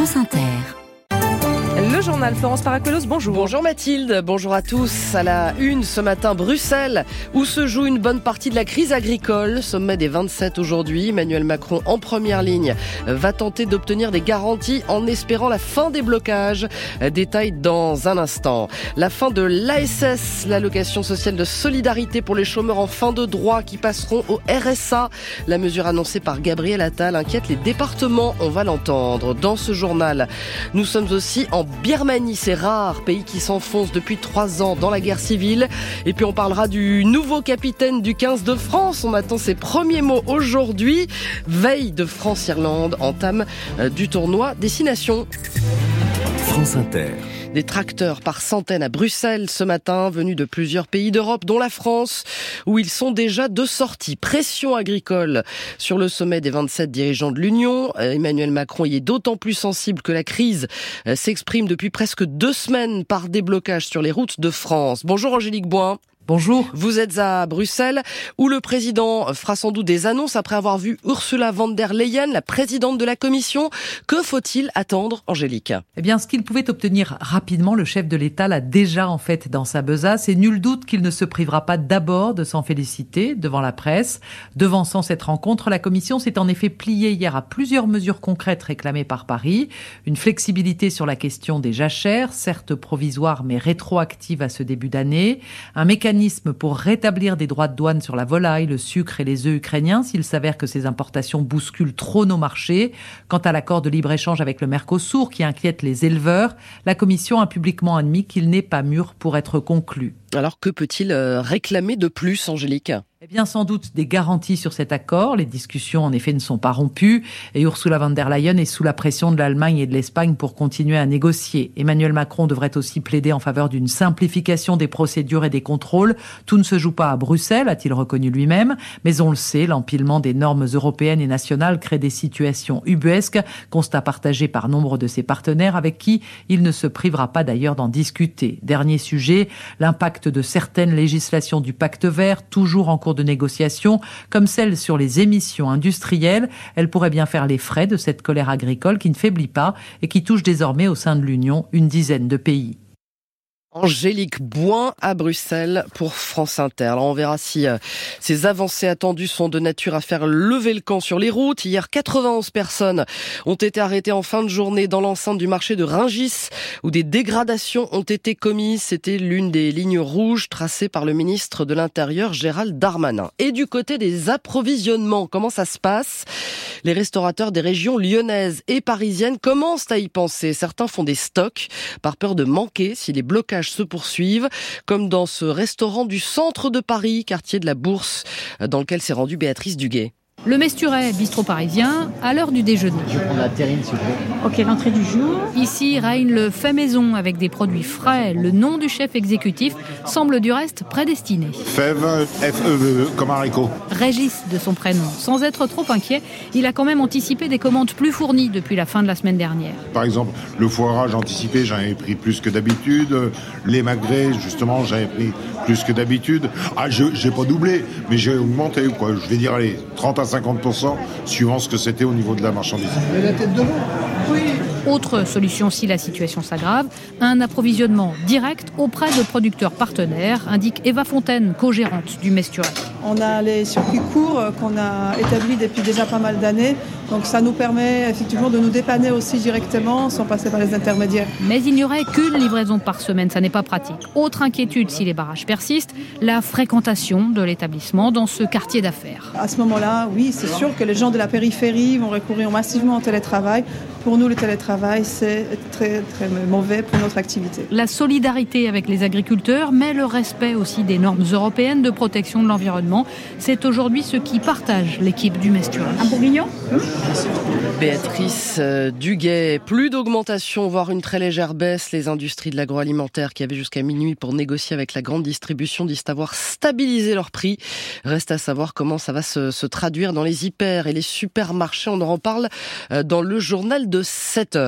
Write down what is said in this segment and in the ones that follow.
France Inter. Journal Florence Paracolos, bonjour. Bonjour Mathilde, bonjour à tous. À la une ce matin, Bruxelles, où se joue une bonne partie de la crise agricole. Sommet des 27 aujourd'hui. Emmanuel Macron en première ligne va tenter d'obtenir des garanties en espérant la fin des blocages. Détail dans un instant. La fin de l'ASS, l'allocation sociale de solidarité pour les chômeurs en fin de droit qui passeront au RSA. La mesure annoncée par Gabriel Attal inquiète les départements. On va l'entendre. Dans ce journal, nous sommes aussi en Birmanie, c'est rare, pays qui s'enfonce depuis trois ans dans la guerre civile. Et puis on parlera du nouveau capitaine du 15 de France. On attend ses premiers mots aujourd'hui. Veille de France-Irlande, entame euh, du tournoi Destination. France Inter. Des tracteurs par centaines à Bruxelles ce matin, venus de plusieurs pays d'Europe, dont la France, où ils sont déjà de sortie. Pression agricole sur le sommet des 27 dirigeants de l'Union. Euh, Emmanuel Macron y est d'autant plus sensible que la crise euh, s'exprime depuis presque deux semaines par déblocage sur les routes de France. Bonjour Angélique Boin. Bonjour. Vous êtes à Bruxelles, où le président fera sans doute des annonces après avoir vu Ursula von der Leyen, la présidente de la Commission. Que faut-il attendre, Angélique? Eh bien, ce qu'il pouvait obtenir rapidement, le chef de l'État l'a déjà en fait dans sa besace. Et nul doute qu'il ne se privera pas d'abord de s'en féliciter devant la presse. Devançant cette rencontre, la Commission s'est en effet pliée hier à plusieurs mesures concrètes réclamées par Paris. Une flexibilité sur la question des jachères, certes provisoire mais rétroactive à ce début d'année. Un mécanisme pour rétablir des droits de douane sur la volaille, le sucre et les œufs ukrainiens s'il s'avère que ces importations bousculent trop nos marchés. Quant à l'accord de libre-échange avec le Mercosur qui inquiète les éleveurs, la Commission a publiquement admis qu'il n'est pas mûr pour être conclu. Alors que peut-il euh, réclamer de plus, Angélique? Eh bien, sans doute des garanties sur cet accord. Les discussions, en effet, ne sont pas rompues et Ursula von der Leyen est sous la pression de l'Allemagne et de l'Espagne pour continuer à négocier. Emmanuel Macron devrait aussi plaider en faveur d'une simplification des procédures et des contrôles. Tout ne se joue pas à Bruxelles, a-t-il reconnu lui-même, mais on le sait, l'empilement des normes européennes et nationales crée des situations ubuesques, constat partagé par nombre de ses partenaires avec qui il ne se privera pas d'ailleurs d'en discuter. Dernier sujet, l'impact de certaines législations du pacte vert, toujours en cours de négociation, comme celle sur les émissions industrielles. Elle pourrait bien faire les frais de cette colère agricole qui ne faiblit pas et qui touche désormais au sein de l'Union une dizaine de pays. Angélique Boin à Bruxelles pour France Inter. Alors on verra si euh, ces avancées attendues sont de nature à faire lever le camp sur les routes. Hier, 91 personnes ont été arrêtées en fin de journée dans l'enceinte du marché de Ringis où des dégradations ont été commises. C'était l'une des lignes rouges tracées par le ministre de l'Intérieur Gérald Darmanin. Et du côté des approvisionnements, comment ça se passe? Les restaurateurs des régions lyonnaises et parisiennes commencent à y penser. Certains font des stocks par peur de manquer si les blocages se poursuivent, comme dans ce restaurant du centre de Paris, quartier de la Bourse, dans lequel s'est rendue Béatrice Duguet. Le Mesturet, bistrot parisien, à l'heure du déjeuner. Je prends la terrine, s'il vous plaît. Ok, l'entrée du jour. Ici règne le fait maison avec des produits frais. Le nom du chef exécutif semble du reste prédestiné. Fève, F-E-V-E, comme haricot. Régis de son prénom. Sans être trop inquiet, il a quand même anticipé des commandes plus fournies depuis la fin de la semaine dernière. Par exemple, le foirage anticipé, j'en avais pris plus que d'habitude. Les magrets, justement, j'avais pris plus que d'habitude. Ah, je j'ai pas doublé, mais j'ai augmenté, quoi. Je vais dire, allez, 30 à 50%, suivant ce que c'était au niveau de la marchandise. la tête de Oui. Autre solution si la situation s'aggrave, un approvisionnement direct auprès de producteurs partenaires, indique Eva Fontaine, co-gérante du Mesturet. On a les circuits courts qu'on a établis depuis déjà pas mal d'années. Donc ça nous permet effectivement de nous dépanner aussi directement sans passer par les intermédiaires. Mais il n'y aurait qu'une livraison par semaine, ça n'est pas pratique. Autre inquiétude si les barrages persistent, la fréquentation de l'établissement dans ce quartier d'affaires. À ce moment-là, oui, c'est sûr que les gens de la périphérie vont recourir massivement au télétravail. Pour nous, le télétravail, c'est très, très mauvais pour notre activité. La solidarité avec les agriculteurs, mais le respect aussi des normes européennes de protection de l'environnement, c'est aujourd'hui ce qui partage l'équipe du Mesturet. Un bourguignon Béatrice euh, Duguet, plus d'augmentation, voire une très légère baisse. Les industries de l'agroalimentaire qui avaient jusqu'à minuit pour négocier avec la grande distribution disent avoir stabilisé leur prix. Reste à savoir comment ça va se, se traduire dans les hyper et les supermarchés. On en parle euh, dans le journal de 7 heures.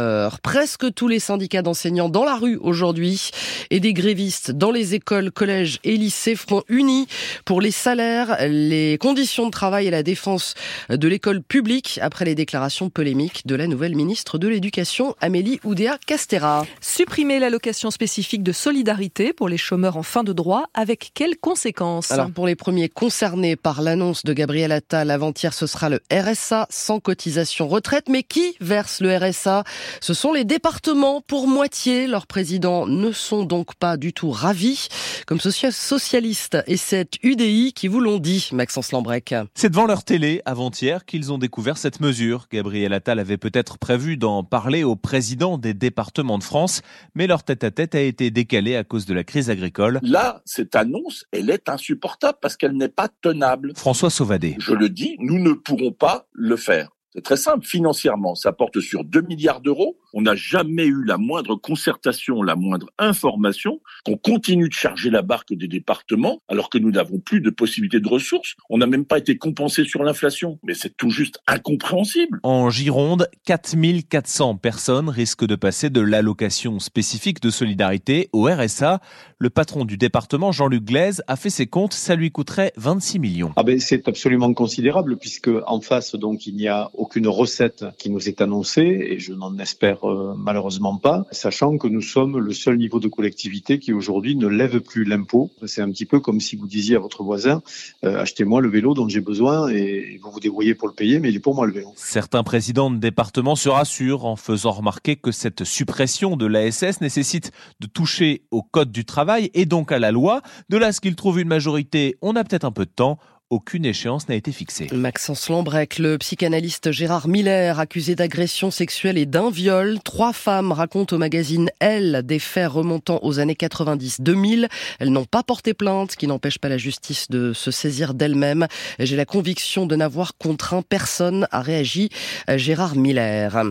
Presque tous les syndicats d'enseignants dans la rue aujourd'hui et des grévistes dans les écoles, collèges et lycées feront unis pour les salaires, les conditions de travail et la défense de l'école publique après les déclarations polémiques de la nouvelle ministre de l'Éducation, Amélie Oudéa-Castera. Supprimer l'allocation spécifique de solidarité pour les chômeurs en fin de droit, avec quelles conséquences? Alors pour les premiers concernés par l'annonce de Gabriel Attal avant-hier, ce sera le RSA sans cotisation retraite. Mais qui verse le RSA Ce sont les départements pour moitié. Leurs présidents ne sont donc pas du tout ravis. Comme socialiste et cette UDI qui vous l'ont dit, Maxence Lambrec. C'est devant leur télé avant-hier qu'ils ont découvert cette mesure. Gabriel Attal avait peut-être prévu d'en parler au président des départements de France, mais leur tête-à-tête a été décalé à cause de la crise agricole. Là, cette annonce, elle est insupportable parce qu'elle n'est pas tenable. François Sauvadet. Je le dis, nous ne pourrons pas le faire. C'est très simple, financièrement, ça porte sur 2 milliards d'euros. On n'a jamais eu la moindre concertation, la moindre information, qu'on continue de charger la barque des départements alors que nous n'avons plus de possibilités de ressources. On n'a même pas été compensé sur l'inflation. Mais c'est tout juste incompréhensible. En Gironde, 4400 personnes risquent de passer de l'allocation spécifique de solidarité au RSA. Le patron du département, Jean-Luc Glaise, a fait ses comptes, ça lui coûterait 26 millions. Ah ben, c'est absolument considérable puisque en face, donc, il n'y a aucune recette qui nous est annoncée et je n'en espère euh, malheureusement pas, sachant que nous sommes le seul niveau de collectivité qui aujourd'hui ne lève plus l'impôt. C'est un petit peu comme si vous disiez à votre voisin euh, achetez-moi le vélo dont j'ai besoin et vous vous débrouillez pour le payer, mais il est pour moi le vélo. Certains présidents de département se rassurent en faisant remarquer que cette suppression de l'ASS nécessite de toucher au code du travail et donc à la loi. De là ce qu'ils trouvent une majorité, on a peut-être un peu de temps aucune échéance n'a été fixée. Maxence Lambrec, le psychanalyste Gérard Miller, accusé d'agression sexuelle et d'un viol. Trois femmes racontent au magazine Elle des faits remontant aux années 90-2000. Elles n'ont pas porté plainte, ce qui n'empêche pas la justice de se saisir d'elle-même. J'ai la conviction de n'avoir contraint personne, a réagi Gérard Miller.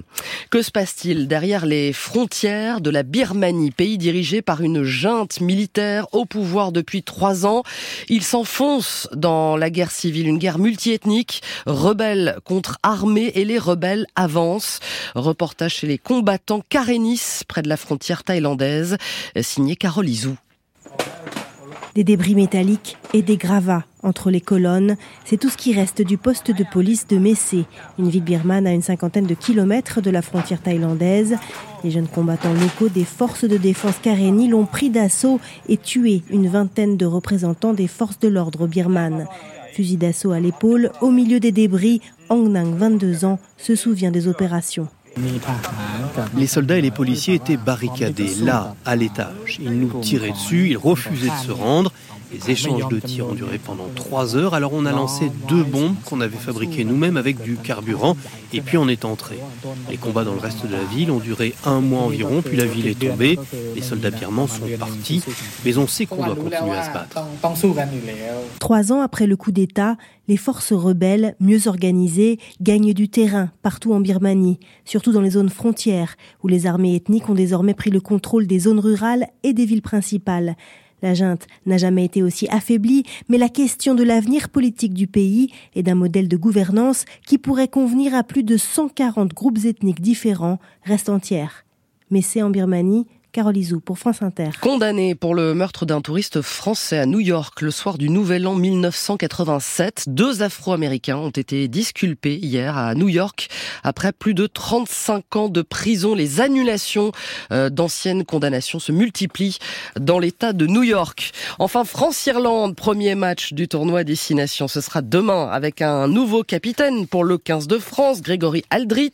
Que se passe-t-il derrière les frontières de la Birmanie, pays dirigé par une junte militaire au pouvoir depuis trois ans? Il s'enfonce dans la guerre civile, une guerre multiethnique, rebelles contre armée et les rebelles avancent. Reportage chez les combattants Karenis, près de la frontière thaïlandaise, signé Carole Izou. Des débris métalliques et des gravats entre les colonnes, c'est tout ce qui reste du poste de police de Messé, une ville birmane à une cinquantaine de kilomètres de la frontière thaïlandaise. Les jeunes combattants locaux des forces de défense Karéni l'ont pris d'assaut et tué une vingtaine de représentants des forces de l'ordre birmanes. Fusil d'assaut à l'épaule, au milieu des débris, Ang Nang, 22 ans, se souvient des opérations. Les soldats et les policiers étaient barricadés là, à l'étage. Ils nous tiraient dessus, ils refusaient de se rendre. Les échanges de tirs ont duré pendant trois heures, alors on a lancé deux bombes qu'on avait fabriquées nous-mêmes avec du carburant, et puis on est entré. Les combats dans le reste de la ville ont duré un mois environ, puis la ville est tombée, les soldats birmans sont partis, mais on sait qu'on doit continuer à se battre. Trois ans après le coup d'État, les forces rebelles, mieux organisées, gagnent du terrain partout en Birmanie, surtout dans les zones frontières, où les armées ethniques ont désormais pris le contrôle des zones rurales et des villes principales. La junte n'a jamais été aussi affaiblie, mais la question de l'avenir politique du pays et d'un modèle de gouvernance qui pourrait convenir à plus de 140 groupes ethniques différents reste entière. Mais c'est en Birmanie Carole Izou pour France Inter. Condamné pour le meurtre d'un touriste français à New York le soir du Nouvel An 1987, deux Afro-Américains ont été disculpés hier à New York après plus de 35 ans de prison. Les annulations euh, d'anciennes condamnations se multiplient dans l'État de New York. Enfin, France-Irlande, premier match du tournoi Destination. Ce sera demain avec un nouveau capitaine pour le 15 de France, Grégory Aldrit,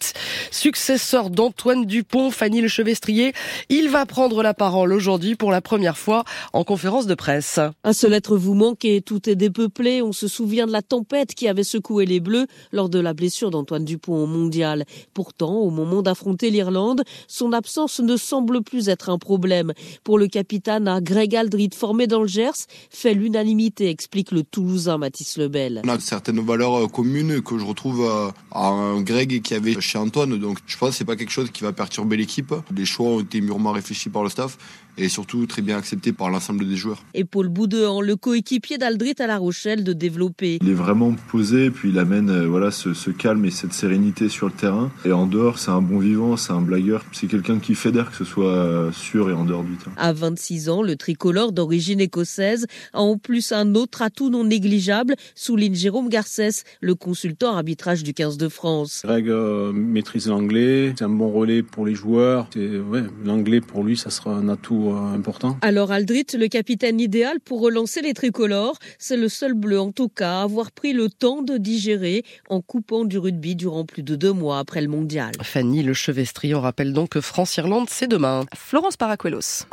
successeur d'Antoine Dupont, Fanny Lechevestrier. Il prendre la parole aujourd'hui pour la première fois en conférence de presse. Un seul être vous manquait, tout est dépeuplé. On se souvient de la tempête qui avait secoué les Bleus lors de la blessure d'Antoine Dupont au mondial. Pourtant, au moment d'affronter l'Irlande, son absence ne semble plus être un problème. Pour le capitaine à Greg Aldrit, formé dans le Gers, fait l'unanimité, explique le Toulousain Mathis Lebel. On a certaines valeurs euh, communes que je retrouve euh, à un Greg qui avait chez Antoine, donc je pense que c'est pas quelque chose qui va perturber l'équipe. Les choix ont été mûrement réfléchis réfléchi par le staff et surtout très bien accepté par l'ensemble des joueurs. Et Paul Boudéan, le coéquipier d'Aldrit à La Rochelle, de développer. Il est vraiment posé, puis il amène euh, voilà ce, ce, calme et cette sérénité sur le terrain. Et en dehors, c'est un bon vivant, c'est un blagueur, c'est quelqu'un qui fédère, que ce soit euh, sur et en dehors du terrain. À 26 ans, le tricolore d'origine écossaise a en plus un autre atout non négligeable, souligne Jérôme Garcès, le consultant arbitrage du 15 de France. Greg euh, maîtrise l'anglais, c'est un bon relais pour les joueurs. Ouais, l'anglais pour lui, ça sera un atout important. Alors Aldrit, le capitaine idéal pour relancer les tricolores, c'est le seul bleu en tout cas à avoir pris le temps de digérer en coupant du rugby durant plus de deux mois après le mondial. Fanny Le Chevestrier, rappelle donc que France-Irlande, c'est demain. Florence Paracuelos.